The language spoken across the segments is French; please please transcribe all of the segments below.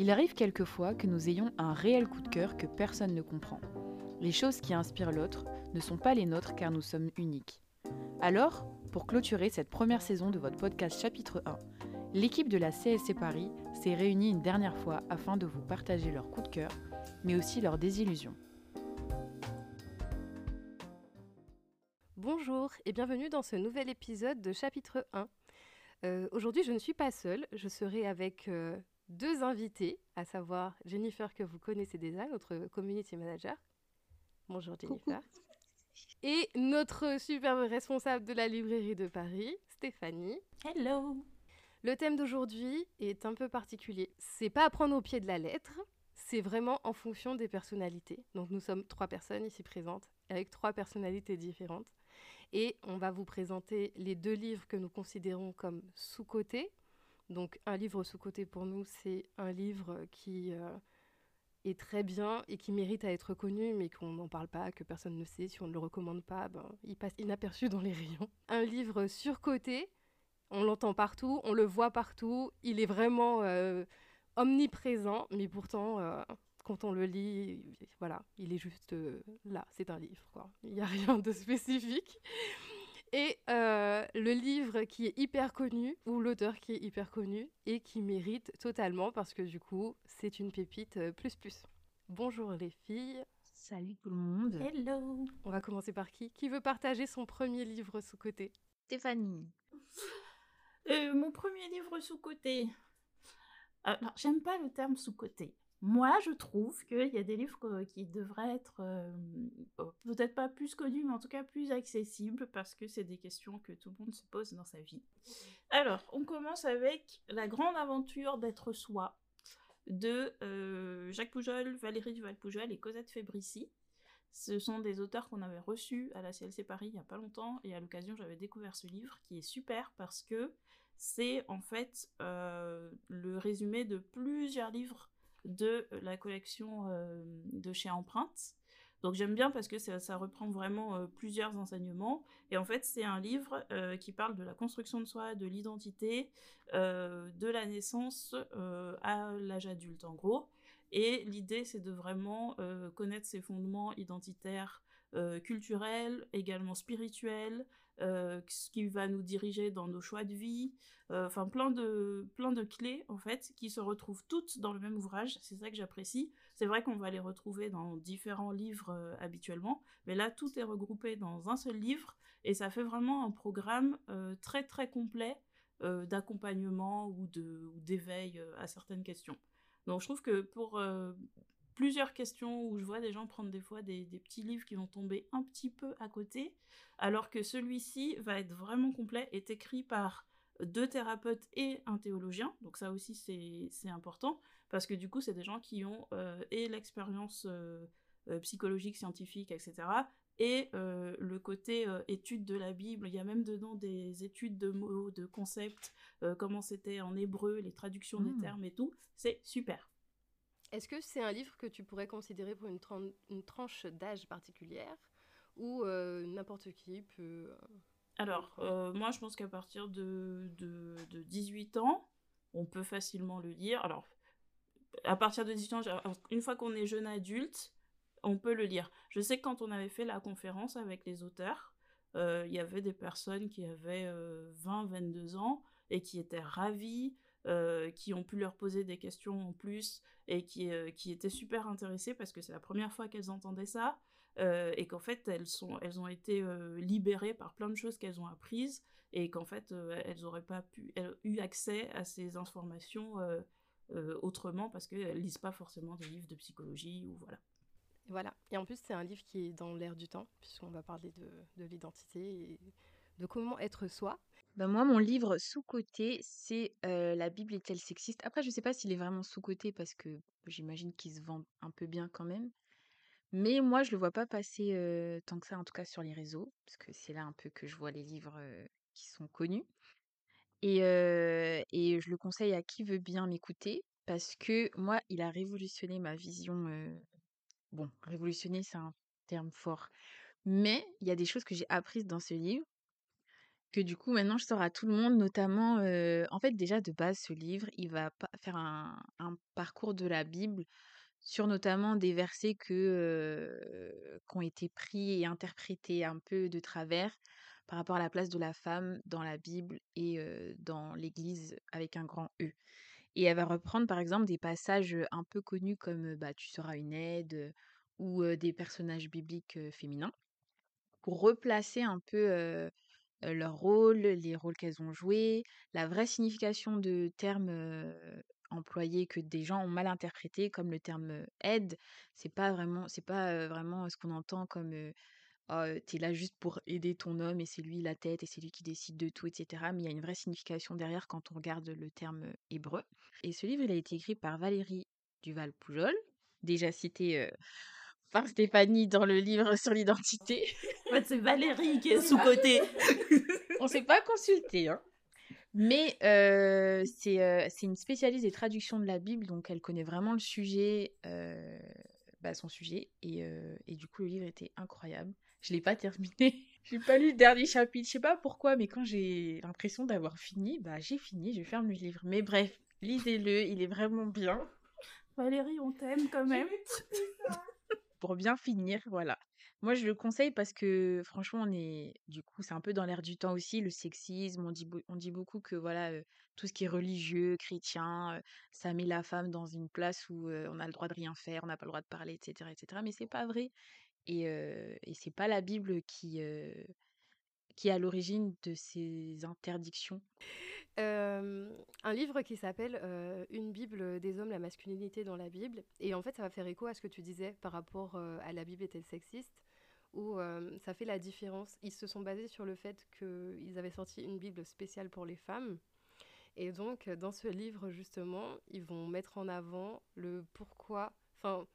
Il arrive quelquefois que nous ayons un réel coup de cœur que personne ne comprend. Les choses qui inspirent l'autre ne sont pas les nôtres car nous sommes uniques. Alors, pour clôturer cette première saison de votre podcast chapitre 1, l'équipe de la CSC Paris s'est réunie une dernière fois afin de vous partager leur coup de cœur, mais aussi leurs désillusions. Bonjour et bienvenue dans ce nouvel épisode de chapitre 1. Euh, Aujourd'hui, je ne suis pas seule, je serai avec euh, deux invités, à savoir Jennifer que vous connaissez déjà, notre community manager. Bonjour Jennifer. Et notre superbe responsable de la librairie de Paris, Stéphanie. Hello Le thème d'aujourd'hui est un peu particulier. C'est pas à prendre au pied de la lettre, c'est vraiment en fonction des personnalités. Donc nous sommes trois personnes ici présentes avec trois personnalités différentes. Et on va vous présenter les deux livres que nous considérons comme sous-cotés. Donc un livre sous-coté pour nous, c'est un livre qui euh, est très bien et qui mérite à être connu, mais qu'on n'en parle pas, que personne ne sait. Si on ne le recommande pas, ben, il passe inaperçu dans les rayons. Un livre surcoté, on l'entend partout, on le voit partout, il est vraiment euh, omniprésent, mais pourtant, euh, quand on le lit, voilà, il est juste là, c'est un livre, quoi. Il n'y a rien de spécifique. Et euh, le livre qui est hyper connu, ou l'auteur qui est hyper connu, et qui mérite totalement, parce que du coup, c'est une pépite euh, plus plus. Bonjour les filles. Salut tout le monde. Hello On va commencer par qui? Qui veut partager son premier livre sous côté? Stéphanie. Euh, Mon premier livre sous-côté. Alors, j'aime pas le terme sous-côté. Moi, je trouve qu'il y a des livres que- qui devraient être euh, euh, peut-être pas plus connus, mais en tout cas plus accessibles, parce que c'est des questions que tout le monde se pose dans sa vie. Alors, on commence avec La grande aventure d'être soi de euh, Jacques Poujol, Valérie Duval-Poujol et Cosette Fébrici. Ce sont des auteurs qu'on avait reçus à la CLC Paris il n'y a pas longtemps, et à l'occasion, j'avais découvert ce livre qui est super parce que c'est en fait euh, le résumé de plusieurs livres de la collection euh, de chez Empreinte. Donc j'aime bien parce que ça, reprend vraiment euh, plusieurs enseignements. Et en fait, c'est un livre euh, qui parle de la construction de soi, de l'identité, euh, de la naissance euh, à l'âge adulte en gros. Et l'idée, c'est de vraiment euh, connaître ses fondements identitaires, euh, culturels, également spirituels, euh, ce qui va nous diriger dans nos choix de vie, euh, enfin plein de plein de clés en fait qui se retrouvent toutes dans le même ouvrage. C'est ça que j'apprécie. C'est vrai qu'on va les retrouver dans différents livres euh, habituellement, mais là tout est regroupé dans un seul livre et ça fait vraiment un programme très très complet d'accompagnement ou de d'éveil à certaines questions. Donc je trouve que pour plusieurs questions où je vois des gens prendre des fois des, des petits livres qui vont tomber un petit peu à côté, alors que celui-ci va être vraiment complet, est écrit par deux thérapeutes et un théologien, donc ça aussi c'est important, parce que du coup c'est des gens qui ont euh, et l'expérience euh, euh, psychologique, scientifique, etc., et euh, le côté étude de la Bible, il y a même dedans des études de mots, de concepts, comment c'était en hébreu, les traductions des Mm. termes et tout, c'est super. Est-ce que c'est un livre que tu pourrais considérer pour une, tran- une tranche d'âge particulière ou euh, n'importe qui peut... euh, Alors, euh, moi, je pense qu'à partir de, de, de 18 ans, on peut facilement le lire. Alors, à partir de 18 ans, une fois qu'on est jeune adulte, on peut le lire. Je sais que quand on avait fait la conférence avec les auteurs, euh, il y avait des personnes qui avaient euh, 20, 22 ans et qui étaient ravies, euh, qui ont pu leur poser des questions en plus et qui, euh, qui étaient super intéressées parce que c'est la première fois qu'elles entendaient ça euh, et qu'en fait elles, sont, elles ont été libérées par plein de choses qu'elles ont apprises et qu'en fait elles n'auraient pas pu, eu accès à ces informations autrement parce qu'elles lisent pas forcément des livres de psychologie ou voilà. Voilà. Et en plus, c'est un livre qui est dans l'air du temps, puisqu'on va parler de, de l'identité et de comment être soi. Ben moi, mon livre sous-coté, c'est La Bible est-elle sexiste? Après, je sais pas s'il est vraiment sous-coté parce que j'imagine qu'il se vend un peu bien quand même. Mais moi, je le vois pas passer tant que ça, en tout cas sur les réseaux, parce que c'est là un peu que je vois les livres qui sont connus. Et, et je le conseille à qui veut bien m'écouter, parce que moi, il a révolutionné ma vision. Bon, révolutionner, c'est un terme fort. Mais il y a des choses que j'ai apprises dans ce livre que du coup maintenant je sors à tout le monde, notamment, en fait déjà de base ce livre, il va faire un, parcours de la Bible sur notamment des versets que, euh, qui ont été pris et interprétés un peu de travers par rapport à la place de la femme dans la Bible et dans l'Église avec un grand E. Et elle va reprendre par exemple des passages un peu connus comme bah, Tu seras une aide ou des personnages bibliques féminins pour replacer un peu leur rôle, les rôles qu'elles ont joués, la vraie signification de termes employés que des gens ont mal interprétés, comme le terme aide. C'est pas vraiment, c'est pas vraiment ce qu'on entend comme oh, t'es là juste pour aider ton homme et c'est lui la tête et c'est lui qui décide de tout, etc. Mais il y a une vraie signification derrière quand on regarde le terme hébreu. Et ce livre, il a été écrit par Valérie Duval-Poujol, déjà cité par Stéphanie dans le livre sur l'identité. c'est Valérie qui est sous-côté. On s'est pas consulté, hein. Mais euh, c'est une spécialiste des traductions de la Bible, donc elle connaît vraiment le sujet, bah, son sujet. Et, et, du coup, le livre était incroyable. Je l'ai pas terminé. j'ai pas lu le dernier chapitre. Je sais pas pourquoi, mais quand j'ai l'impression d'avoir fini, bah j'ai fini, je ferme le livre. Mais bref, lisez-le, il est vraiment bien. Valérie, on t'aime quand même pour bien finir, voilà. Moi, je le conseille parce que franchement, on est, du coup, c'est un peu dans l'air du temps aussi, le sexisme. On dit, beaucoup que voilà, tout ce qui est religieux, chrétien, ça met la femme dans une place où on a le droit de rien faire, on n'a pas le droit de parler, etc., etc. Mais c'est pas vrai. Et, et c'est pas la Bible qui, qui est à l'origine de ces interdictions. Un livre qui s'appelle Une Bible des hommes, la masculinité dans la Bible. Et en fait, ça va faire écho à ce que tu disais par rapport à la Bible est-elle sexiste où ça fait la différence. Ils se sont basés sur le fait qu'ils avaient sorti une Bible spéciale pour les femmes. Et donc, dans ce livre, justement, ils vont mettre en avant le pourquoi, enfin,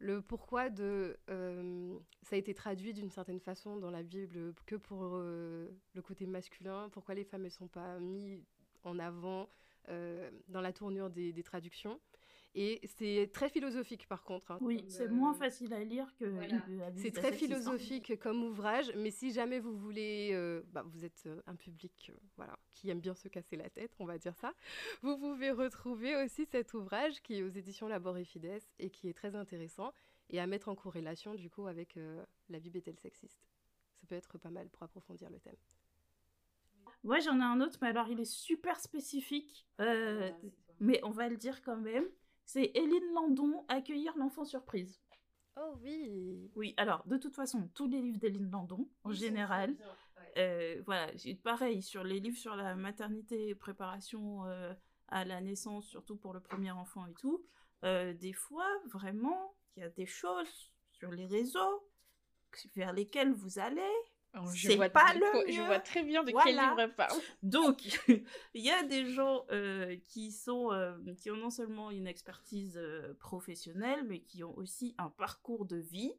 le pourquoi de euh, ça a été traduit d'une certaine façon dans la Bible que pour euh, le côté masculin, pourquoi les femmes ne sont pas mises en avant euh, dans la tournure des, des traductions? Et c'est très philosophique par contre. Hein, oui, c'est moins facile à lire que. C'est très philosophique comme ouvrage, mais si jamais vous voulez, bah, vous êtes un public voilà, qui aime bien se casser la tête, on va dire ça, vous pouvez retrouver aussi cet ouvrage qui est aux éditions Labor et Fides et qui est très intéressant et à mettre en corrélation du coup avec La Bible est-elle sexiste Ça peut être pas mal pour approfondir le thème. Ouais, j'en ai un autre, mais alors il est super spécifique, euh, mais on va le dire quand même c'est Éline Landon, Accueillir l'enfant surprise. Oh oui Oui, alors de toute façon, tous les livres d'Éline Landon, en général, euh, voilà, pareil, sur les livres sur la maternité, préparation euh, à la naissance, surtout pour le premier enfant et tout, euh, des fois, vraiment, il y a des choses sur les réseaux vers lesquelles vous allez, Oh, je vois pas le Je vois très bien de quel livre parle. Donc, il y a des gens euh, qui sont euh, qui ont non seulement une expertise euh, professionnelle, mais qui ont aussi un parcours de vie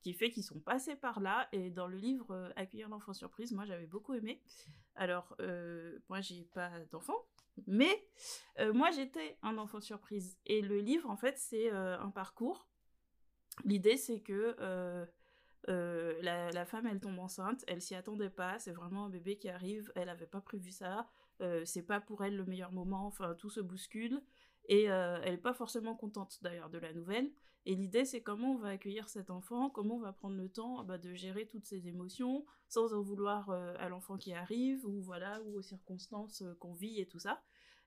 qui fait qu'ils sont passés par là. Et dans le livre Accueillir l'enfant surprise, moi j'avais beaucoup aimé. Alors, moi j'ai pas d'enfant, mais moi j'étais un enfant surprise. Et le livre, en fait, c'est un parcours. L'idée, c'est que euh, la, femme, elle tombe enceinte, elle s'y attendait pas, c'est vraiment un bébé qui arrive, elle avait pas prévu ça, euh, c'est pas pour elle le meilleur moment, enfin tout se bouscule, et euh, elle est pas forcément contente d'ailleurs de la nouvelle. Et l'idée, c'est comment on va accueillir cet enfant, comment on va prendre le temps bah, de gérer toutes ces émotions sans en vouloir à l'enfant qui arrive, ou voilà, ou aux circonstances qu'on vit et tout ça.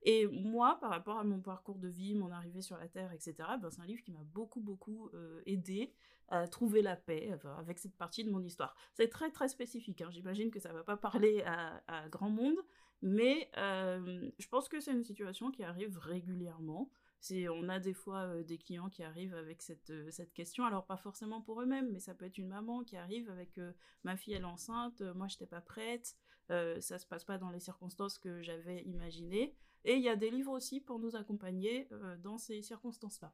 Et moi, par rapport à mon parcours de vie, mon arrivée sur la Terre, etc., ben, c'est un livre qui m'a beaucoup, beaucoup euh, aidé à trouver la paix avec cette partie de mon histoire. C'est très, très spécifique. Hein. J'imagine que ça ne va pas parler à, grand monde, mais euh, je pense que c'est une situation qui arrive régulièrement. On a des fois euh, des clients qui arrivent avec cette, cette question, alors pas forcément pour eux-mêmes, mais ça peut être une maman qui arrive avec ma fille elle est enceinte, moi je n'étais pas prête, ça se passe pas dans les circonstances que j'avais imaginées. Et il y a des livres aussi pour nous accompagner euh, dans ces circonstances-là.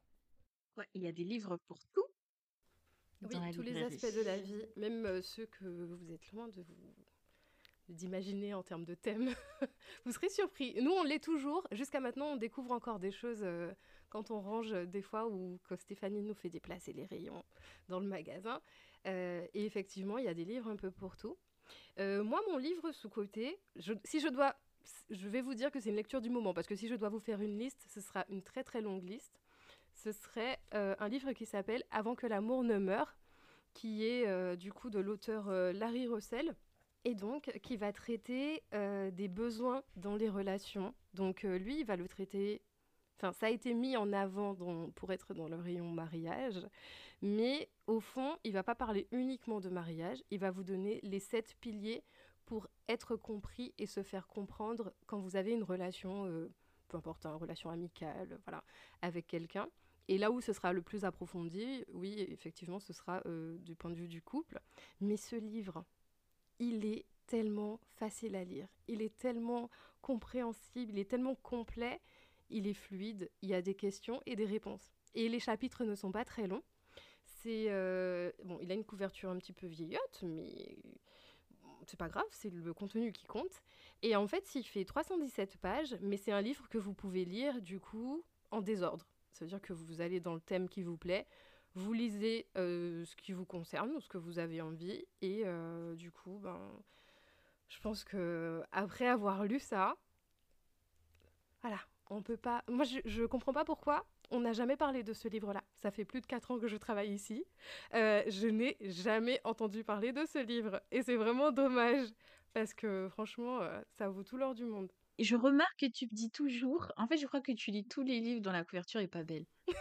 Ouais, il y a des livres pour tout. Oui, tous les aspects de la vie, même euh, ceux que vous êtes loin de vous d'imaginer en termes de thèmes. vous serez surpris. Nous, on l'est toujours. Jusqu'à maintenant, on découvre encore des choses euh, quand on range des fois ou quand Stéphanie nous fait déplacer les rayons dans le magasin. et effectivement, il y a des livres un peu pour tout. Euh, moi, mon livre sous-côté, si je dois, je vais vous dire que c'est une lecture du moment, parce que si je dois vous faire une liste, ce sera une très très longue liste. Ce serait euh, un livre qui s'appelle Avant que l'amour ne meure, qui est euh, du coup de l'auteur Larry Russell, et donc qui va traiter des besoins dans les relations. Donc lui, il va le traiter Enfin, ça a été mis en avant pour être dans le rayon mariage, mais au fond, il va pas parler uniquement de mariage, il va vous donner les sept piliers pour être compris et se faire comprendre quand vous avez une relation, euh, peu importe, une relation amicale, voilà, avec quelqu'un. Et là où ce sera le plus approfondi, oui, effectivement, ce sera euh, du point de vue du couple. Mais ce livre, il est tellement facile à lire, il est tellement compréhensible, il est tellement complet il est fluide, il y a des questions et des réponses. Et les chapitres ne sont pas très longs. C'est euh, bon, il a une couverture un petit peu vieillotte, mais c'est pas grave, c'est le contenu qui compte. Et en fait, il fait 317 pages, mais c'est un livre que vous pouvez lire du coup en désordre. Ça veut dire que vous allez dans le thème qui vous plaît, vous lisez euh, ce qui vous concerne ou ce que vous avez envie, et euh, du coup, ben, je pense que après avoir lu ça, voilà, on peut pas. Moi, je, ne comprends pas pourquoi on n'a jamais parlé de ce livre-là. Ça fait plus de 4 ans que je travaille ici. Euh, je n'ai jamais entendu parler de ce livre. Et c'est vraiment dommage. Parce que franchement, euh, ça vaut tout l'or du monde. Et je remarque que tu dis toujours. En fait, je crois que tu lis tous les livres dont la couverture est pas belle.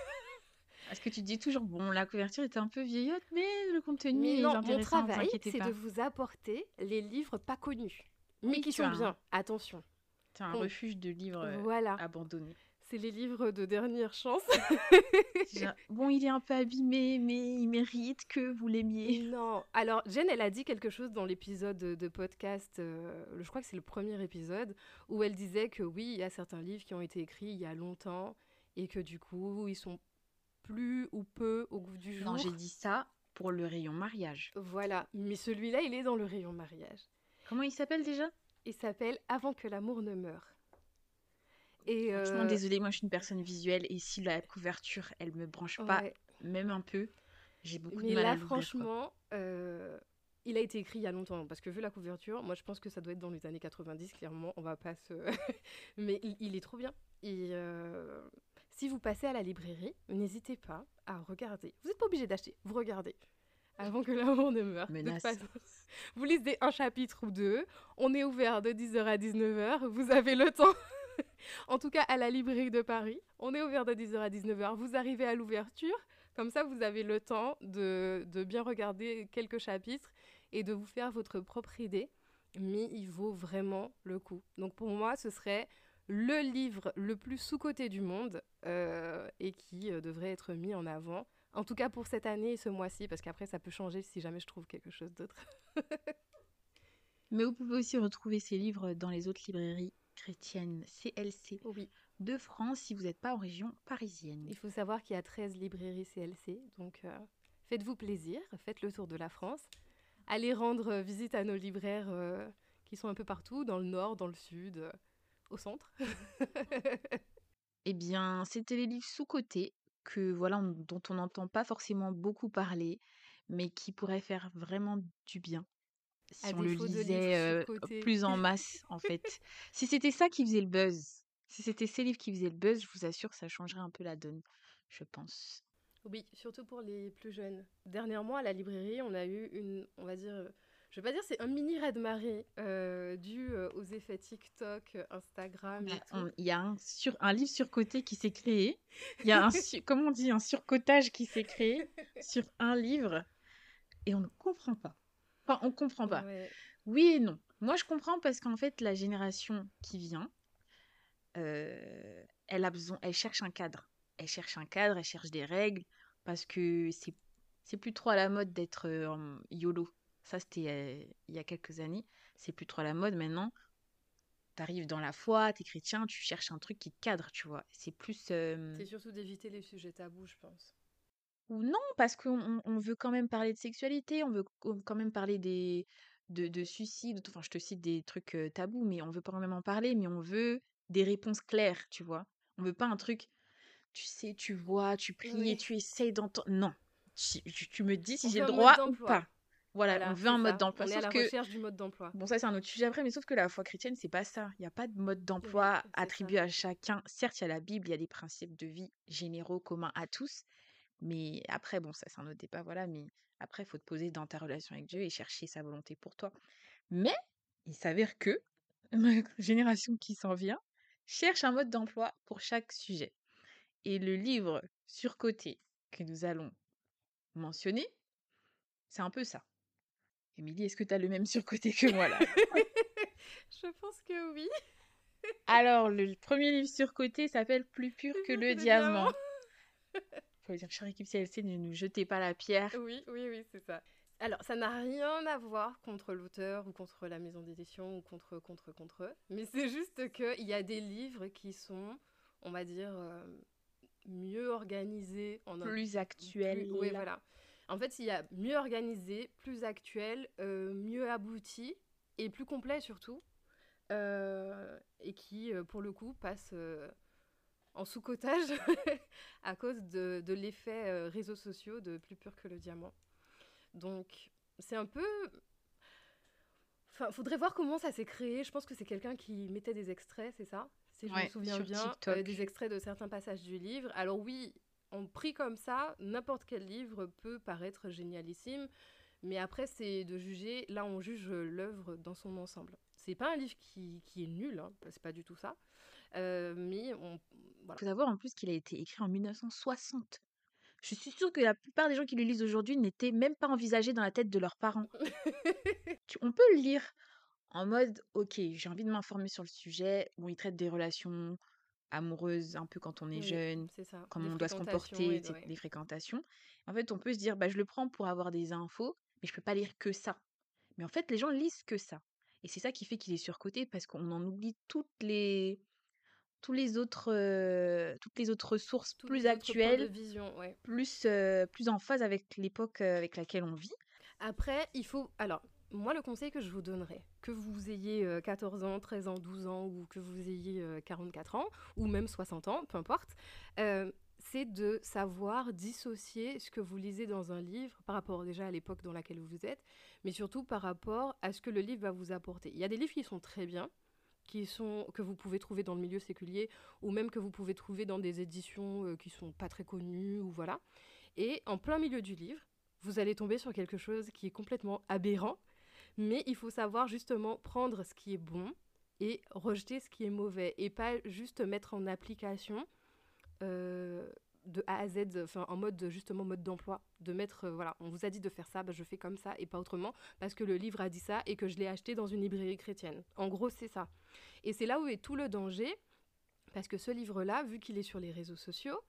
Parce que tu dis toujours, bon, la couverture est un peu vieillotte, mais le contenu est non, intéressant. Mon travail, c'est de vous apporter les livres pas connus, mais qui sont bien. Attention. C'est un refuge de livres euh, voilà. abandonnés. C'est les livres de dernière chance. bon, il est un peu abîmé, mais il mérite que vous l'aimiez. Non. Alors, Jen, elle a dit quelque chose dans l'épisode de podcast, euh, je crois que c'est le premier épisode, où elle disait que oui, il y a certains livres qui ont été écrits il y a longtemps et que du coup, ils sont plus ou peu au goût du jour. Non, j'ai dit ça pour le rayon mariage. Voilà. Mais celui-là, il est dans le rayon mariage. Comment il s'appelle déjà? Il s'appelle Avant que l'amour ne meure. Et Franchement, euh, désolée, moi je suis une personne visuelle et si la couverture elle me branche pas, même un peu, j'ai beaucoup de mal là, à franchement, euh, il a été écrit il y a longtemps parce que vu la couverture, moi je pense que ça doit être dans les années 90, clairement, on va pas se. Mais il, est trop bien. Et euh, si vous passez à la librairie, n'hésitez pas à regarder. Vous n'êtes pas obligé d'acheter, vous regardez avant que l'amour ne meure. Vous lisez un chapitre ou deux. On est ouvert de 10h à 19h. Vous avez le temps. en tout cas, à la librairie de Paris, on est ouvert de 10h à 19h. Vous arrivez à l'ouverture. Comme ça, vous avez le temps de, bien regarder quelques chapitres et de vous faire votre propre idée. Mais il vaut vraiment le coup. Donc pour moi, ce serait le livre le plus sous-coté du monde euh, et qui euh, devrait être mis en avant en tout cas pour cette année et ce mois-ci, parce qu'après ça peut changer si jamais je trouve quelque chose d'autre. Mais vous pouvez aussi retrouver ces livres dans les autres librairies chrétiennes CLC oui. de France si vous n'êtes pas en région parisienne. Il faut savoir qu'il y a 13 librairies CLC, donc euh, faites-vous plaisir, faites le tour de la France. Allez rendre visite à nos libraires euh, qui sont un peu partout, dans le nord, dans le sud, euh, au centre. eh bien, c'était les livres sous-cotés que voilà, dont on n'entend pas forcément beaucoup parler, mais qui pourrait faire vraiment du bien si on le lisait plus en masse, en fait. Si c'était ça qui faisait le buzz, si c'était ces livres qui faisaient le buzz, je vous assure que ça changerait un peu la donne, je pense. Oui, surtout pour les plus jeunes. Dernièrement, à la librairie, on a eu une, on va dire, je vais pas dire c'est un mini raid marée euh, dû euh, aux effets TikTok, Instagram tout. Il y a un, sur, un livre surcoté qui s'est créé. Il y a un, comment on dit, un surcotage qui s'est créé sur un livre et on ne comprend pas. Enfin, on comprend pas. Oui et non. Moi, je comprends parce qu'en fait, la génération qui vient, euh, elle a besoin, elle cherche un cadre. Elle cherche un cadre, elle cherche des règles parce que c'est c'est plus trop à la mode d'être YOLO. Ça, c'était euh, il y a quelques années. C'est plus trop la mode maintenant. Tu arrives dans la foi, tu es chrétien, tu cherches un truc qui te cadre, tu vois. C'est plus. Euh, c'est surtout d'éviter les sujets tabous, je pense. Ou non, parce qu'on on veut quand même parler de sexualité, on veut quand même parler des, de, de suicide. Enfin, je te cite des trucs tabous, mais on veut pas même en parler, mais on veut des réponses claires, tu vois? On veut pas un truc, tu sais, tu vois, tu pries et tu essayes d'entendre. Non. Tu, tu, me dis si j'ai le droit ou pas. Voilà, Voilà, on veut un mode ça. d'emploi. On est à Sauf la que, recherche du mode d'emploi. bon, ça c'est un autre sujet après, mais sauf que la foi chrétienne, c'est pas ça. Il n'y a pas de mode d'emploi ça. attribué à chacun. Certes, il y a la Bible, il y a des principes de vie généraux, communs à tous, mais après, bon, ça c'est un autre débat, voilà, mais après, il faut te poser dans ta relation avec Dieu et chercher sa volonté pour toi. Mais il s'avère que ma génération qui s'en vient cherche un mode d'emploi pour chaque sujet. Et le livre surcoté que nous allons mentionner, c'est un peu ça. Émilie, est-ce que tu as le même surcoté que moi là? Je pense que oui. Alors, le premier livre surcoté s'appelle Plus pur que le diamant. Dire, chère équipe CLC, ne nous jetez pas la pierre. Oui, oui, oui, c'est ça. Alors, ça n'a rien à voir contre l'auteur ou contre la maison d'édition ou contre, contre, contre eux. Mais c'est juste qu'il y a des livres qui sont, on va dire, euh, mieux organisés. En un- Plus actuel. plus- Oui, voilà. En fait, il y a mieux organisé, plus actuel, euh, mieux abouti et plus complet surtout. euh, et qui, pour le coup, passe en sous-cotage à cause de, de l'effet euh, réseaux sociaux de plus pur que le diamant. Donc, c'est un peu. Enfin, faudrait voir comment ça s'est créé. Je pense que c'est quelqu'un qui mettait des extraits, c'est ça Si je Ouais, me souviens bien, euh, des extraits de certains passages du livre. Alors oui, en pris comme ça, n'importe quel livre peut paraître génialissime, mais après c'est de juger. Là, on juge l'œuvre dans son ensemble. C'est pas un livre qui, qui est nul, hein, c'est pas du tout ça. Euh, mais on, Il faut savoir en plus qu'il a été écrit en 1960. Je suis sûre que la plupart des gens qui le lisent aujourd'hui n'étaient même pas envisagés dans la tête de leurs parents. On peut le lire en mode, ok, j'ai envie de m'informer sur le sujet. Bon, il traite des relations amoureuses un peu quand on est Oui, jeune, ça. comment on doit se comporter, et etc., ouais. des fréquentations. En fait, on peut se dire, bah, je le prends pour avoir des infos, mais je peux pas lire que ça. Mais en fait, les gens lisent que ça. Et c'est ça qui fait qu'il est surcoté parce qu'on en oublie toutes les, tous les autres, euh, toutes les autres ressources Tous plus actuelles, vision, ouais. plus, euh, plus en phase avec l'époque avec laquelle on vit. Après, il faut. Alors, moi, le conseil que je vous donnerais, que vous ayez euh, 14 ans, 13 ans, 12 ans, ou que vous ayez euh, 44 ans, ou même 60 ans, peu importe, euh, c'est de savoir dissocier ce que vous lisez dans un livre par rapport déjà à l'époque dans laquelle vous êtes, mais surtout par rapport à ce que le livre va vous apporter. Il y a des livres qui sont très bien, qui sont, que vous pouvez trouver dans le milieu séculier, ou même que vous pouvez trouver dans des éditions euh, qui sont pas très connues, ou voilà. Et en plein milieu du livre, vous allez tomber sur quelque chose qui est complètement aberrant, mais il faut savoir justement prendre ce qui est bon et rejeter ce qui est mauvais, et pas juste mettre en application euh, de A à Z, en mode justement mode d'emploi, de mettre, euh, voilà, on vous a dit de faire ça, bah, je fais comme ça et pas autrement, parce que le livre a dit ça et que je l'ai acheté dans une librairie chrétienne. En gros, c'est ça. Et c'est là où est tout le danger, parce que ce livre-là, vu qu'il est sur les réseaux sociaux,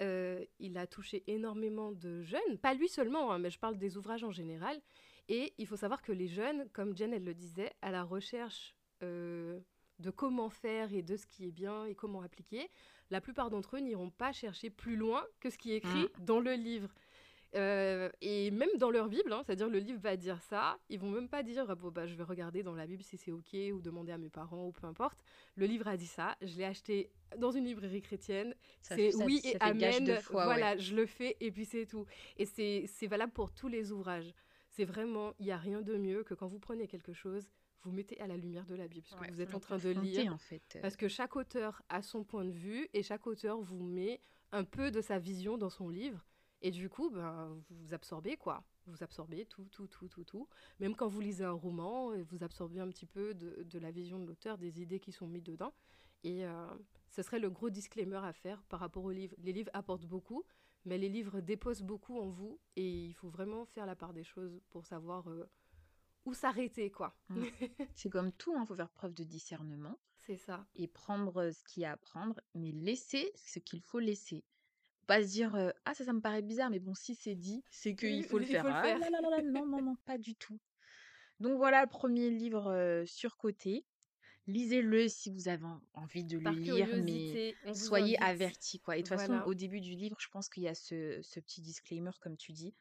euh, il a touché énormément de jeunes, pas lui seulement, hein, mais je parle des ouvrages en général. Et il faut savoir que les jeunes, comme Jen elle le disait, à la recherche euh, de comment faire et de ce qui est bien et comment appliquer, la plupart d'entre eux n'iront pas chercher plus loin que ce qui est écrit dans le livre. Euh, et même dans leur Bible, hein, c'est-à-dire le livre va dire ça, ils vont même pas dire bon, bah, je vais regarder dans la Bible si c'est ok ou demander à mes parents ou peu importe. Le livre a dit ça, je l'ai acheté dans une librairie chrétienne, c'est oui ça et amen, ouais. voilà, je le fais et puis c'est tout. Et c'est c'est valable pour tous les ouvrages. C'est vraiment, il n'y a rien de mieux que quand vous prenez quelque chose, vous mettez à la lumière de la Bible, parce que Ouais, vous êtes en train de lire en fait. parce que chaque auteur a son point de vue et chaque auteur vous met un peu de sa vision dans son livre. Et du coup, ben, vous absorbez quoi Vous absorbez tout, tout, tout, tout, tout. Même quand vous lisez un roman, vous absorbez un petit peu de, de la vision de l'auteur, des idées qui sont mises dedans. Et euh, ce serait le gros disclaimer à faire par rapport aux livres. Les livres apportent beaucoup, mais les livres déposent beaucoup en vous. Et il faut vraiment faire la part des choses pour savoir euh, où s'arrêter, quoi. Mm. C'est comme tout, il faut faire preuve de discernement C'est ça. et prendre ce qu'il y a à prendre, mais laisser ce qu'il faut laisser. Pas se dire euh, ah ça ça me paraît bizarre, mais bon si c'est dit, c'est qu'il faut le faire. faut le Ah là, non non non, pas du tout. Donc voilà le premier livre euh, surcoté. Lisez-le si vous avez en- envie de le lire, mais soyez avertis quoi. Et de toute façon, au début du livre, je pense qu'il y a ce, ce petit disclaimer comme tu dis,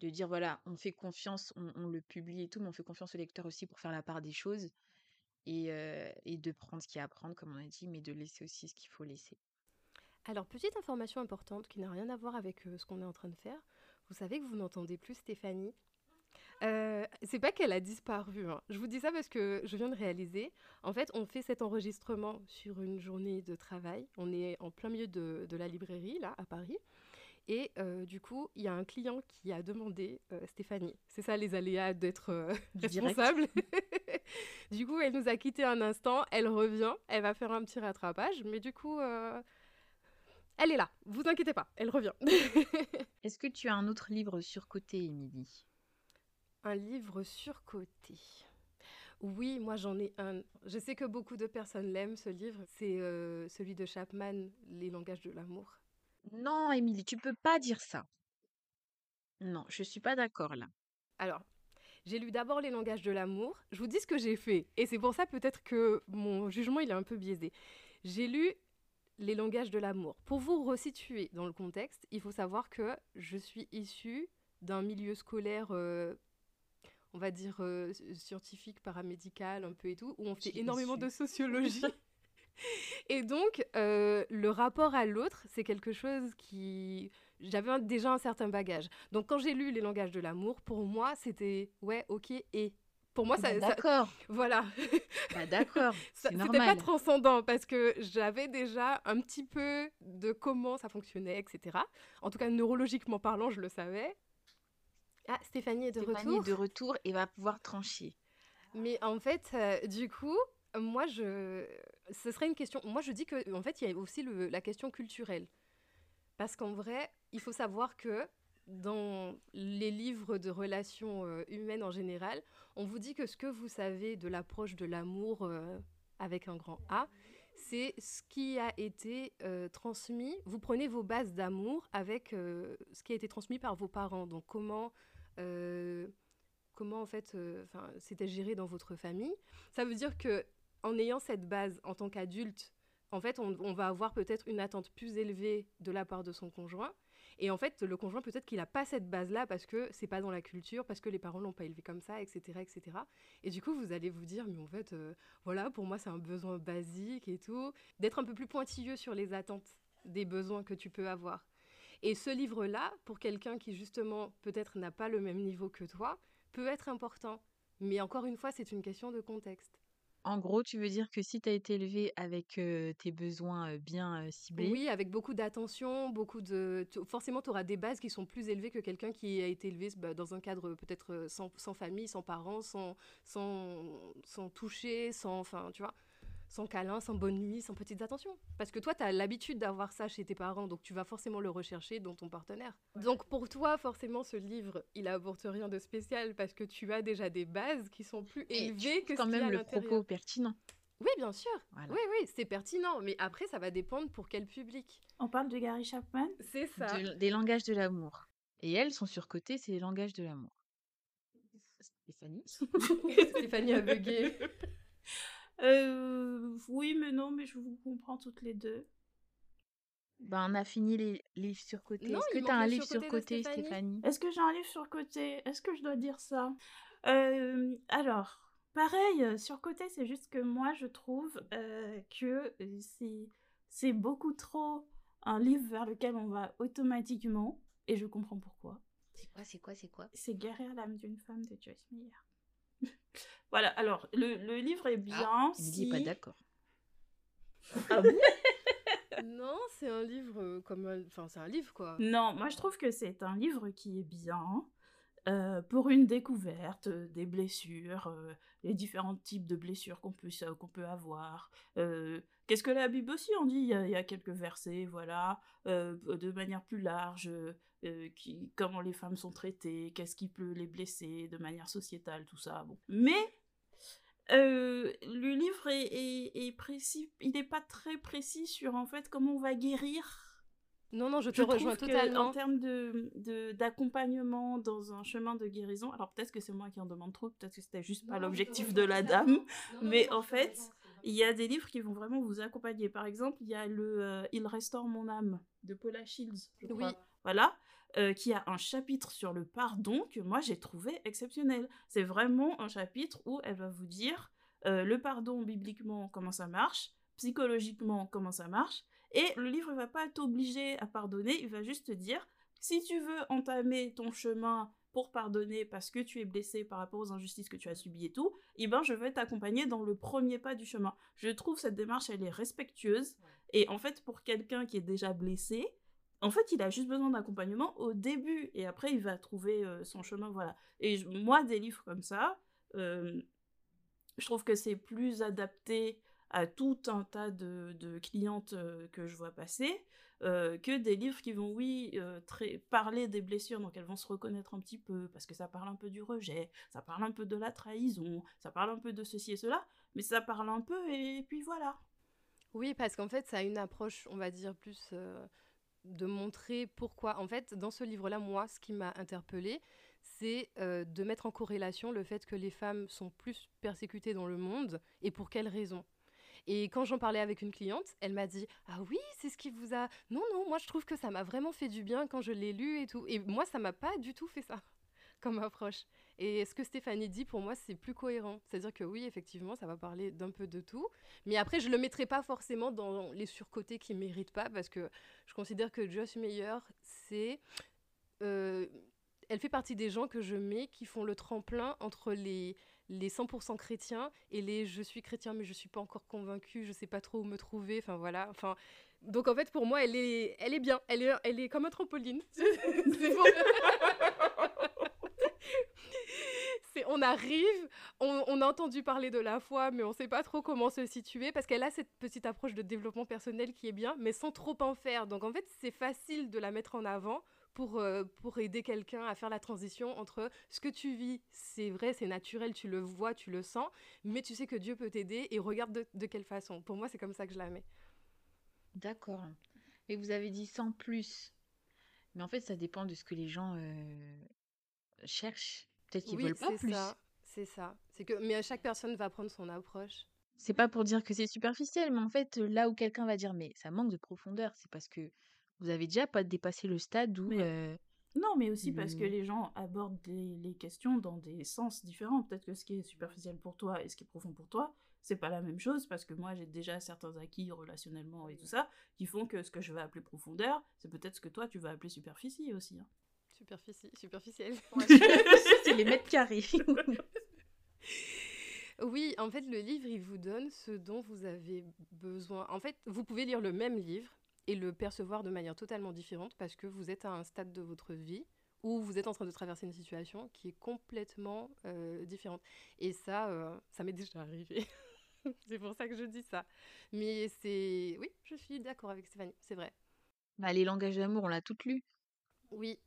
de dire voilà, on fait confiance, on, le publie et tout, mais on fait confiance au lecteur aussi pour faire la part des choses et, euh, et de prendre ce qu'il y a à prendre, comme on a dit, mais de laisser aussi ce qu'il faut laisser. Alors, petite information importante qui n'a rien à voir avec euh, ce qu'on est en train de faire. Vous savez que vous n'entendez plus Stéphanie Euh, c'est pas qu'elle a disparu. hein. Je vous dis ça parce que je viens de réaliser. En fait, on fait cet enregistrement sur une journée de travail. On est en plein milieu de, de la librairie, là, à Paris. Et euh, du coup, il y a un client qui a demandé euh, Stéphanie. C'est ça les aléas d'être euh, responsable. du coup, elle nous a quitté un instant. Elle revient. Elle va faire un petit rattrapage. Mais du coup, euh, elle est là. Vous inquiétez pas. Elle revient. Est-ce que tu as un autre livre surcoté, Émilie? Un livre surcoté. Oui, moi j'en ai un. Je sais que beaucoup de personnes l'aiment ce livre. C'est celui de Chapman, Les langages de l'amour. Non, Émilie, tu peux pas dire ça. Non, je suis pas d'accord là. Alors, j'ai lu d'abord Les langages de l'amour. Je vous dis ce que j'ai fait. Et c'est pour ça peut-être que mon jugement il est un peu biaisé. J'ai lu Les langages de l'amour. Pour vous resituer dans le contexte, il faut savoir que je suis issue d'un milieu scolaire, euh, on va dire euh, scientifique, paramédical, un peu et tout, où on fait énormément de sociologie. et donc, euh, le rapport à l'autre, c'est quelque chose qui... J'avais déjà un certain bagage. Donc, quand j'ai lu Les langages de l'amour, pour moi, c'était ouais, ok, et. Pour moi, ça. Bah, ça- d'accord, voilà. bah, d'accord, C'était pas transcendant parce que j'avais déjà un petit peu de comment ça fonctionnait, etc. En tout cas, neurologiquement parlant, je le savais. Ah, Stéphanie est de Stéphanie retour. est de retour et va pouvoir trancher. Mais en fait, euh, du coup, moi, je... ce serait une question. Moi, je dis que, en fait, il y a aussi la question culturelle. Parce qu'en vrai, il faut savoir que dans les livres de relations euh, humaines en général, on vous dit que ce que vous savez de l'approche de l'amour euh, avec un grand A, c'est ce qui a été euh, transmis. Vous prenez vos bases d'amour avec ce qui a été transmis par vos parents. Donc comment, comment en fait, euh, c'était géré dans votre famille. Ça veut dire que en ayant cette base en tant qu'adulte, en fait, on, va avoir peut-être une attente plus élevée de la part de son conjoint. Et en fait, le conjoint, peut-être qu'il n'a pas cette base-là parce que c'est pas dans la culture, parce que les parents l'ont pas élevé comme ça, etc., etc. Et du coup, vous allez vous dire, mais en fait, euh, voilà, pour moi, c'est un besoin basique et tout. D'être un peu plus pointilleux sur les attentes des besoins que tu peux avoir. Et ce livre-là, pour quelqu'un qui, justement, peut-être n'a pas le même niveau que toi, peut être important. Mais encore une fois, c'est une question de contexte. En gros, tu veux dire que si tu as été élevé avec tes besoins bien ciblés, Oui, avec beaucoup d'attention, beaucoup de... Forcément, tu auras des bases qui sont plus élevées que quelqu'un qui a été élevé bah, dans un cadre peut-être sans, sans famille, sans parents, sans, sans, sans toucher, sans, enfin, tu vois, sans câlin, sans bonne nuit, sans petites attentions. Parce que toi, tu as l'habitude d'avoir ça chez tes parents, donc tu vas forcément le rechercher dans ton partenaire. Donc pour toi, forcément, ce livre, il apporte rien de spécial parce que tu as déjà des bases qui sont plus et élevées que trouves ce quand qu'il y a même à le propos pertinent. Oui, bien sûr. Voilà. Oui, oui, c'est pertinent. Mais après, ça va dépendre pour quel public. On parle de Gary Chapman? C'est ça. De- des langages de l'amour. Et elles, son surcoté, c'est les langages de l'amour. Stéphanie? Stéphanie a bugué. Euh, Oui, mais non, mais je vous comprends toutes les deux. Ben, on a fini les livres surcotés. Est-ce que tu as manque un livre surcoté surcoté, Stéphanie. Stéphanie? Est-ce que j'ai un livre sur le côté? Est-ce que je dois dire ça? Euh, Alors, pareil, euh, sur côté, c'est juste que moi, je trouve euh, que c'est beaucoup trop un livre vers lequel on va automatiquement, et je comprends pourquoi. C'est quoi, c'est quoi, c'est quoi? C'est Guérir l'âme d'une femme de Joyce Meyer. Voilà, alors, le, le livre est bien. Ah, si... est pas d'accord. Ah bon non, c'est un livre euh, comme un... Enfin, c'est un livre, quoi. Non, moi je trouve que c'est un livre qui est bien euh, pour une découverte euh, des blessures, euh, les différents types de blessures qu'on peut, euh, qu'on peut avoir. Euh, Qu'est-ce que la Bible aussi en dit? Il y, a, il y a quelques versets, voilà, euh, de manière plus large, euh, qui, comment les femmes sont traitées, qu'est-ce qui peut les blesser de manière sociétale, tout ça. Bon. Mais euh, le livre est, est- est précis, il n'est pas très précis sur en fait comment on va guérir Non, non, je te je rejoins totalement. en termes de de- d'accompagnement dans un chemin de guérison, alors peut-être que c'est moi qui en demande trop, peut-être que c'était juste pas l'objectif de la dame, mais en fait, il y a des livres qui vont vraiment vous accompagner. Par exemple, il y a le euh, Il restaure mon âme de Paula Shields, je crois. Oui. Voilà. Euh, qui a un chapitre sur le pardon que moi j'ai trouvé exceptionnel. C'est vraiment un chapitre où elle va vous dire euh, le pardon bibliquement comment ça marche, psychologiquement comment ça marche, et le livre ne va pas t'obliger à pardonner, il va juste te dire si tu veux entamer ton chemin pour pardonner parce que tu es blessé par rapport aux injustices que tu as subies et tout, eh ben je vais t'accompagner dans le premier pas du chemin. Je trouve cette démarche elle est respectueuse et en fait pour quelqu'un qui est déjà blessé, en fait, il a juste besoin d'accompagnement au début et après il va trouver euh, son chemin voilà. Et moi des livres comme ça, je trouve que c'est plus adapté à tout un tas de, clientes que je vois passer, que des livres qui vont, oui, parler des blessures, donc elles vont se reconnaître un petit peu, parce que ça parle un peu du rejet, ça parle un peu de la trahison, ça parle un peu de ceci et cela, mais ça parle un peu et puis voilà. Oui, parce qu'en fait, ça a une approche, on va dire, plus de montrer pourquoi. En fait, dans ce livre-là, moi, ce qui m'a interpellée, c'est de mettre en corrélation le fait que les femmes sont plus persécutées dans le monde et pour quelles raisons. Et quand j'en parlais avec une cliente, elle m'a dit Ah oui, c'est ce qui vous a. Non, non, moi je trouve que ça m'a vraiment fait du bien quand je l'ai lu et tout. Et moi, ça m'a pas du tout fait ça comme approche. Et ce que Stéphanie dit, pour moi, c'est plus cohérent. C'est-à-dire que oui, effectivement, ça va parler d'un peu de tout. Mais après, je ne le mettrai pas forcément dans les surcotés qui ne méritent pas, parce que je considère que Joss Meyer, c'est. Euh, elle fait partie des gens que je mets qui font le tremplin entre les, les 100% chrétiens et les je suis chrétien mais je suis pas encore convaincu, je sais pas trop où me trouver, enfin voilà, enfin donc en fait pour moi elle est elle est bien, elle est elle est comme un trampoline. on arrive, on, a entendu parler de la foi, mais on sait pas trop comment se situer parce qu'elle a cette petite approche de développement personnel qui est bien, mais sans trop en faire. Donc en fait, c'est facile de la mettre en avant pour, euh, pour aider quelqu'un à faire la transition entre ce que tu vis, c'est vrai, c'est naturel, tu le vois, tu le sens, mais tu sais que Dieu peut t'aider et regarde de, quelle façon. Pour moi, c'est comme ça que je la mets. D'accord. Et vous avez dit sans plus. Mais en fait, ça dépend de ce que les gens euh, cherchent. Peut-être qu'ils veulent pas plus. C'est ça. C'est que, mais chaque personne va prendre son approche. C'est pas pour dire que c'est superficiel, mais en fait, là où quelqu'un va dire, mais ça manque de profondeur, c'est parce que vous avez déjà pas dépassé le stade où. Euh, non, mais aussi parce que les gens abordent les, questions dans des sens différents. Peut-être que ce qui est superficiel pour toi et ce qui est profond pour toi, c'est pas la même chose parce que moi j'ai déjà certains acquis relationnellement et tout ça qui font que ce que je vais appeler profondeur, c'est peut-être ce que toi tu vas appeler superficie aussi. Hein. Superficie, superficielle. c'est les mètres carrés. oui, en fait, le livre, il vous donne ce dont vous avez besoin. En fait, vous pouvez lire le même livre et le percevoir de manière totalement différente parce que vous êtes à un stade de votre vie où vous êtes en train de traverser une situation qui est complètement euh, différente. Et ça, euh, ça m'est déjà arrivé. c'est pour ça que je dis ça. Mais c'est... Oui, je suis d'accord avec Stéphanie, c'est vrai. Bah, les langages d'amour, on l'a toutes lu. Oui.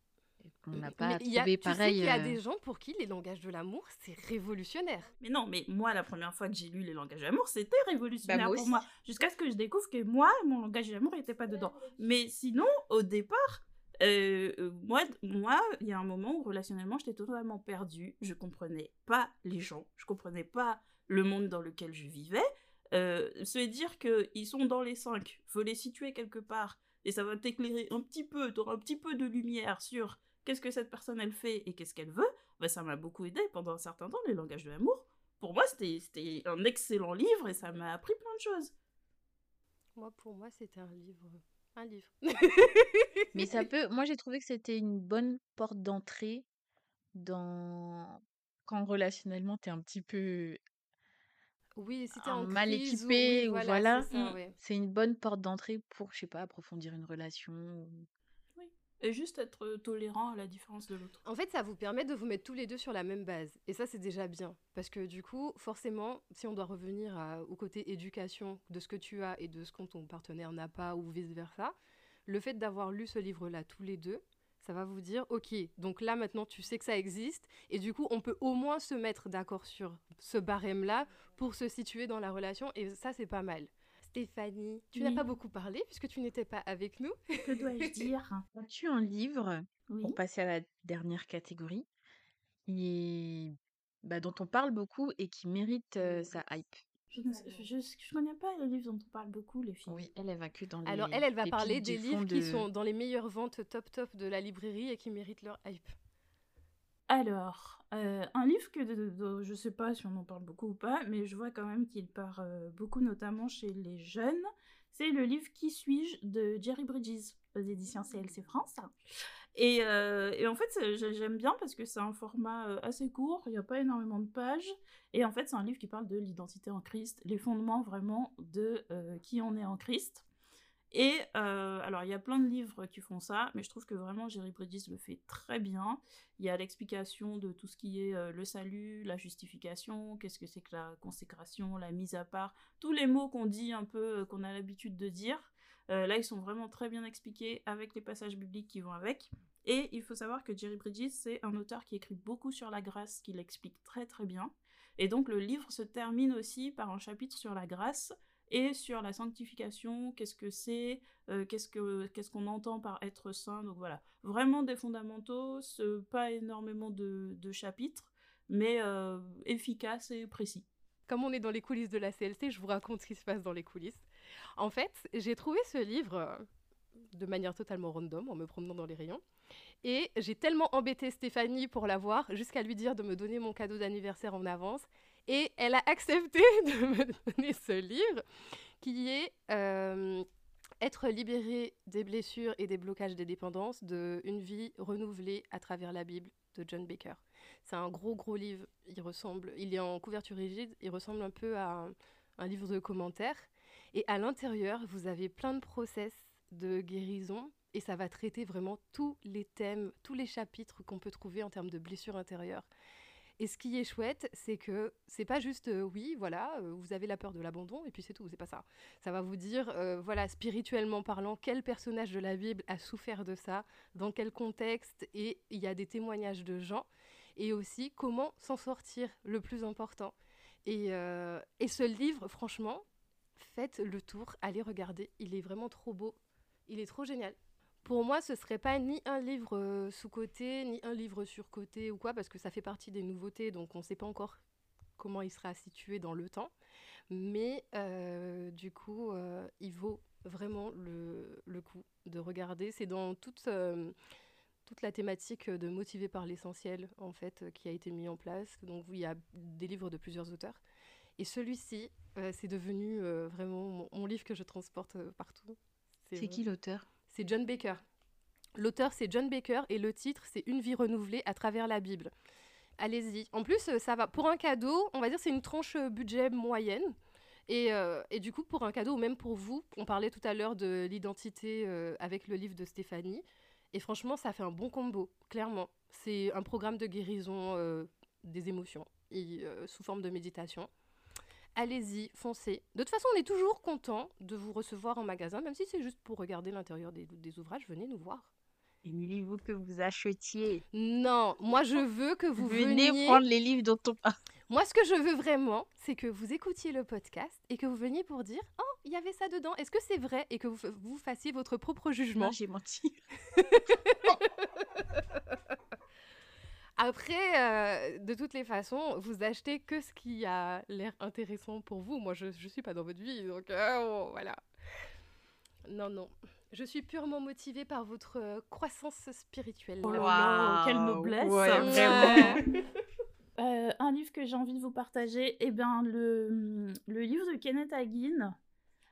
On n'a pas trouvé pareil. Il y a des euh gens pour qui les langages de l'amour, c'est révolutionnaire. Mais non, mais moi, la première fois que j'ai lu les langages de l'amour, c'était bah, révolutionnaire pour moi. Jusqu'à ce que je découvre que moi, mon langage de l'amour n'était pas dedans. Mais sinon, au départ, euh, euh, moi, moi, il y a un moment où relationnellement, j'étais totalement perdue. Je comprenais pas les gens. Je comprenais pas le monde dans lequel je vivais. se dire qu'ils sont dans les cinq, faut les situer quelque part, et ça va t'éclairer un petit peu, tu auras un petit peu de lumière sur qu'est-ce que cette personne elle fait et qu'est-ce qu'elle veut, bah, ça m'a beaucoup aidé pendant un certain temps, les langages de l'amour. Pour moi, c'était un excellent livre et ça m'a appris plein de choses. Moi, pour moi, c'était un livre. Un livre. Mais ça peut. Moi, j'ai trouvé que c'était une bonne porte d'entrée dans. Quand relationnellement, t'es un petit peu oui, c'était en mal équipé ou voilà, c'est une bonne porte d'entrée pour, je sais pas, approfondir une relation. Et juste être tolérant à la différence de l'autre. En fait, ça vous permet de vous mettre tous les deux sur la même base. Et ça, c'est déjà bien. Parce que du coup, forcément, si on doit revenir au côté éducation de ce que tu as et de ce que ton partenaire n'a pas ou vice-versa, le fait d'avoir lu ce livre-là tous les deux, ça va vous dire, ok, donc là maintenant tu sais que ça existe, et du coup on peut au moins se mettre d'accord sur ce barème-là pour se situer dans la relation, et ça c'est pas mal. Stéphanie, tu n'as pas beaucoup parlé puisque tu n'étais pas avec nous. Que dois-je dire? As-tu un livre, pour passer à la dernière catégorie, et bah, dont on parle beaucoup et qui mérite euh, sa hype? je ne connais pas les livres dont on parle beaucoup, les filles. Oui, elle, elle va que dans les. Alors, elle, elle va parler des livres qui sont dans les meilleures ventes top top de la librairie et qui méritent leur hype. Alors, euh, un livre que je je sais pas si on en parle beaucoup ou pas, mais je vois quand même qu'il part euh, beaucoup, notamment chez les jeunes. C'est le livre Qui suis-je de Jerry Bridges aux éditions CLC France. Et, euh, et en fait, j'aime bien parce que c'est un format assez court, il n'y a pas énormément de pages. Et en fait, c'est un livre qui parle de l'identité en Christ, les fondements vraiment de qui on est en Christ. Et alors, il y a plein de livres qui font ça, mais je trouve que vraiment Jerry Bridges le fait très bien. Il y a l'explication de tout ce qui est le salut, la justification, qu'est-ce que c'est que la consécration, la mise à part, tous les mots qu'on dit un peu, qu'on a l'habitude de dire. Euh, là, ils sont vraiment très bien expliqués avec les passages bibliques qui vont avec. Et il faut savoir que Jerry Bridges, c'est un auteur qui écrit beaucoup sur la grâce, qui l'explique très très bien. Et donc le livre se termine aussi par un chapitre sur la grâce et sur la sanctification, qu'est-ce que c'est, euh, qu'est-ce qu'on entend par être saint. Donc voilà, vraiment des fondamentaux, pas énormément de, chapitres, mais euh, efficace et précis. Comme on est dans les coulisses de la CLC, je vous raconte ce qui se passe dans les coulisses. En fait, j'ai trouvé ce livre euh, de manière totalement random en me promenant dans les rayons. Et j'ai tellement embêté Stéphanie pour l'avoir jusqu'à lui dire de me donner mon cadeau d'anniversaire en avance. Et elle a accepté de me donner ce livre qui est euh, Être libéré des blessures et des blocages des dépendances de Une vie renouvelée à travers la Bible de John Baker. C'est un gros gros livre. Il ressemble, il est en couverture rigide. Il ressemble un peu à un livre de commentaires. Et à l'intérieur, vous avez plein de process de guérison et ça va traiter vraiment tous les thèmes, tous les chapitres qu'on peut trouver en termes de blessures intérieures. Et ce qui est chouette, c'est que c'est pas juste euh, oui, voilà, euh, vous avez la peur de l'abandon et puis c'est tout, c'est pas ça. Ça va vous dire, euh, voilà, spirituellement parlant, quel personnage de la Bible a souffert de ça, dans quel contexte, et il y a des témoignages de gens, et aussi comment s'en sortir, le plus important. Et, et ce livre, franchement, faites le tour, allez regarder, il est vraiment trop beau, il est trop génial. Pour moi, ce serait pas ni un livre euh, sous-côté, ni un livre sur-côté ou quoi, parce que ça fait partie des nouveautés, donc on ne sait pas encore comment il sera situé dans le temps. Mais euh, du coup, euh, il vaut vraiment le, le coup de regarder. C'est dans toute, toute la thématique de motiver par l'essentiel, en fait, qui a été mis en place. Donc, il y a des livres de plusieurs auteurs. Et celui-ci, c'est devenu vraiment mon, livre que je transporte partout. C'est qui l'auteur? C'est John Baker. L'auteur, c'est John Baker et le titre, c'est Une vie renouvelée à travers la Bible. Allez-y. En plus, ça va. Pour un cadeau, on va dire c'est une tranche budget moyenne. Et, et, du coup, pour un cadeau, ou même pour vous, on parlait tout à l'heure de l'identité avec le livre de Stéphanie. Et franchement, ça fait un bon combo, clairement. C'est un programme de guérison des émotions et, sous forme de méditation allez-y, foncez. De toute façon, on est toujours content de vous recevoir en magasin, même si c'est juste pour regarder l'intérieur des, ouvrages, venez nous voir. Et voulez-vous que vous achetiez Non, moi je veux que vous venez veniez... prendre les livres dont on parle. Moi, ce que je veux vraiment, c'est que vous écoutiez le podcast et que vous veniez pour dire Oh, il y avait ça dedans. Est-ce que c'est vrai Et que vous, vous fassiez votre propre jugement. J'ai menti. Après, euh, de toutes les façons, vous achetez que ce qui a l'air intéressant pour vous. Moi, je ne suis pas dans votre vie, donc euh, voilà. Non, non. Je suis purement motivée par votre euh, croissance spirituelle. Oh wow. quelle noblesse Un livre que j'ai envie de vous partager, eh ben, le, le livre de Kenneth Hagin,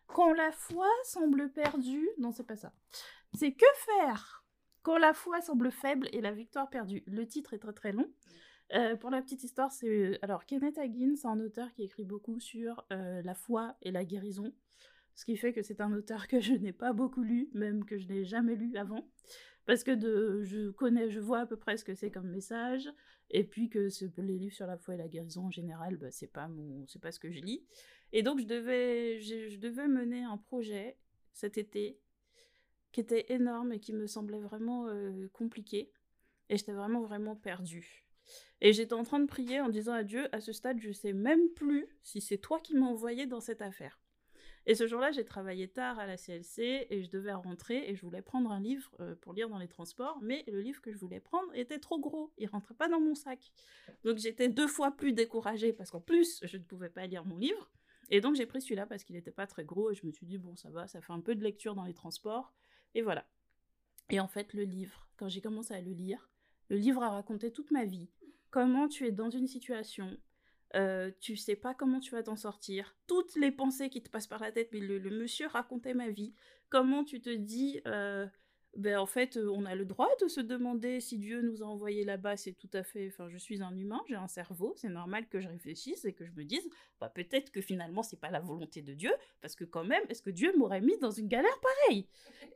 Quand la foi semble perdue. Non, c'est pas ça. C'est Que faire quand la foi semble faible et la victoire perdue. Le titre est très très long. Euh, pour la petite histoire, c'est alors Kenneth Hagin, c'est un auteur qui écrit beaucoup sur euh, la foi et la guérison, ce qui fait que c'est un auteur que je n'ai pas beaucoup lu, même que je n'ai jamais lu avant, parce que je connais, je vois à peu près ce que c'est comme message, et puis que les livres sur la foi et la guérison en général, bah, c'est pas mon, c'est pas ce que je lis, et donc je devais, je devais mener un projet cet été qui était énorme et qui me semblait vraiment euh, compliqué. Et j'étais vraiment, vraiment perdue. Et j'étais en train de prier en disant à Dieu, à ce stade, je sais même plus si c'est toi qui m'as envoyé dans cette affaire. Et ce jour-là, j'ai travaillé tard à la CLC et je devais rentrer et je voulais prendre un livre euh, pour lire dans les transports, mais le livre que je voulais prendre était trop gros, il rentrait pas dans mon sac. Donc j'étais deux fois plus découragée parce qu'en plus, je ne pouvais pas lire mon livre. Et donc j'ai pris celui-là parce qu'il n'était pas très gros et je me suis dit, bon, ça va, ça fait un peu de lecture dans les transports. Et voilà. Et en fait, le livre, quand j'ai commencé à le lire, le livre a raconté toute ma vie. Comment tu es dans une situation, euh, tu sais pas comment tu vas t'en sortir, toutes les pensées qui te passent par la tête, mais le, monsieur racontait ma vie. Comment tu te dis, euh, ben, en fait, on a le droit de se demander si Dieu nous a envoyés là-bas, c'est tout à fait... Enfin, je suis un humain, j'ai un cerveau, c'est normal que je réfléchisse et que je me dise, bah, peut-être que finalement, c'est pas la volonté de Dieu, parce que quand même, est-ce que Dieu m'aurait mis dans une galère pareille?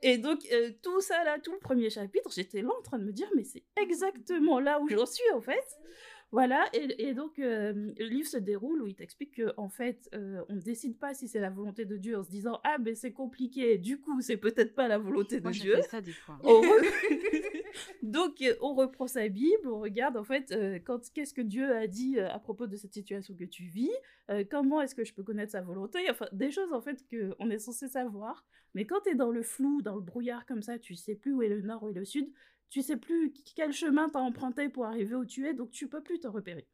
Et donc, tout ça là, tout le premier chapitre, j'étais là en train de me dire, mais c'est exactement là où j'en suis, en fait. Voilà, et, donc le livre se déroule où il t'explique qu'en en fait, on ne décide pas si c'est la volonté de Dieu en se disant Ah, ben c'est compliqué, du coup, c'est peut-être pas la volonté de Dieu. ça des fois. donc, on reprend sa Bible, on regarde en fait quand qu'est-ce que Dieu a dit à propos de cette situation que tu vis, comment est-ce que je peux connaître sa volonté, enfin, des choses en fait qu'on est censé savoir. Mais quand tu es dans le flou, dans le brouillard comme ça, tu sais plus où est le nord, où est le sud, tu sais plus quel chemin t'as emprunté pour arriver où tu es, donc tu peux plus te repérer.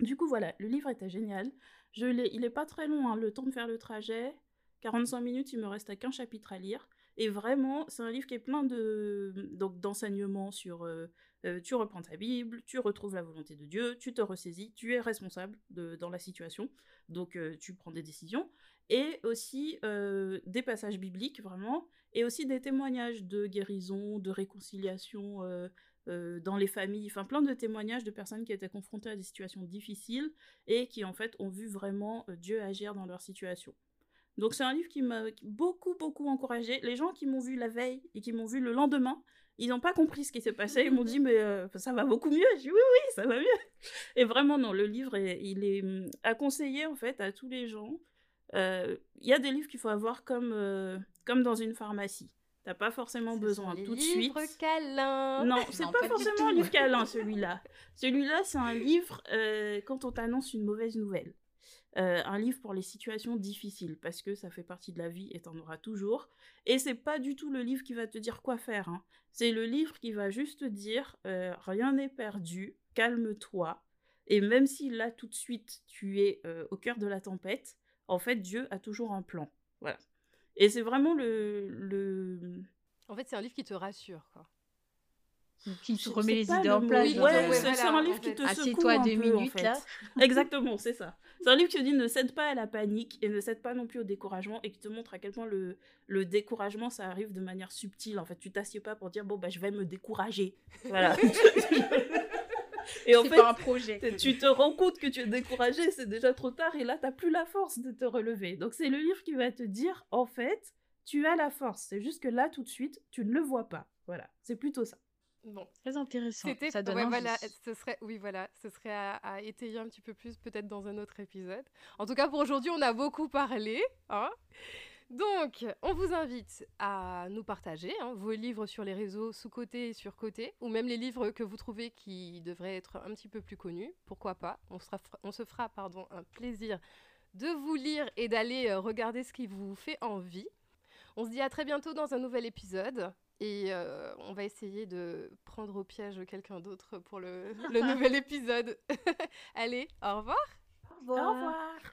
Du coup, voilà, le livre était génial. Je il est pas très long, hein, le temps de faire le trajet. 45 minutes, il me reste qu'un chapitre à lire. Et vraiment, c'est un livre qui est plein de donc d'enseignements sur euh, euh, tu reprends ta Bible, tu retrouves la volonté de Dieu, tu te ressaisis, tu es responsable dans la situation, donc euh, tu prends des décisions. Et aussi des passages bibliques, vraiment, et aussi des témoignages de guérison, de réconciliation euh, euh, dans les familles, enfin plein de témoignages de personnes qui étaient confrontées à des situations difficiles et qui en fait ont vu vraiment Dieu agir dans leur situation. Donc c'est un livre qui m'a beaucoup beaucoup encouragé. Les gens qui m'ont vu la veille et qui m'ont vu le lendemain, ils n'ont pas compris ce qui s'est passé. Ils m'ont dit mais ça va beaucoup mieux. J'ai dit oui oui ça va mieux. Et vraiment non, le livre il est hum, à conseiller en fait à tous les gens il euh, y a des livres qu'il faut avoir comme, euh, comme dans une pharmacie. T'as pas forcément besoin tout de suite. câlin. Non, c'est pas, forcément un livre câlin celui-là. Celui-là, c'est un livre euh, quand on t'annonce une mauvaise nouvelle. un livre pour les situations difficiles parce que ça fait partie de la vie et t'en auras toujours. Et c'est pas du tout le livre qui va te dire quoi faire. Hein. C'est le livre qui va juste te dire rien n'est perdu, calme-toi. Et même si là tout de suite tu es au cœur de la tempête, en fait, Dieu a toujours un plan. Voilà. Et c'est vraiment le, le... En fait, c'est un livre qui te rassure, quoi. Qui te remet les idées en place. ouais, c'est un livre qui te secoue toi deux minutes, là. Exactement, c'est ça. C'est un livre qui te dit ne cède pas à la panique et ne cède pas non plus au découragement et qui te montre à quel point le, le découragement, ça arrive de manière subtile. En fait, tu t'assieds pas pour dire, bon, bah, je vais me décourager. Voilà. Et en fait, un projet. tu te rends compte que tu es découragé, c'est déjà trop tard, et là, tu n'as plus la force de te relever. Donc, c'est le livre qui va te dire, en fait, tu as la force. C'est juste que là, tout de suite, tu ne le vois pas. Voilà, c'est plutôt ça. Bon, très intéressant. Ça donne voilà, ce serait, oui, voilà, ce serait à, étayer un petit peu plus peut-être dans un autre épisode. En tout cas, pour aujourd'hui, on a beaucoup parlé. Hein donc, on vous invite à nous partager hein, vos livres sur les réseaux sous-côté et sur-côté, ou même les livres que vous trouvez qui devraient être un petit peu plus connus. Pourquoi pas? On, se fera pardon, un plaisir de vous lire et d'aller euh, regarder ce qui vous fait envie. On se dit à très bientôt dans un nouvel épisode. Et euh, on va essayer de prendre au piège quelqu'un d'autre pour le, nouvel épisode. Allez, au revoir. Au revoir. Au revoir.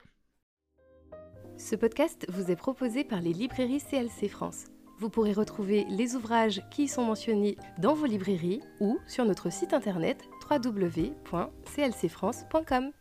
Ce podcast vous est proposé par les librairies CLC France. Vous pourrez retrouver les ouvrages qui y sont mentionnés dans vos librairies ou sur notre site internet www.clcfrance.com.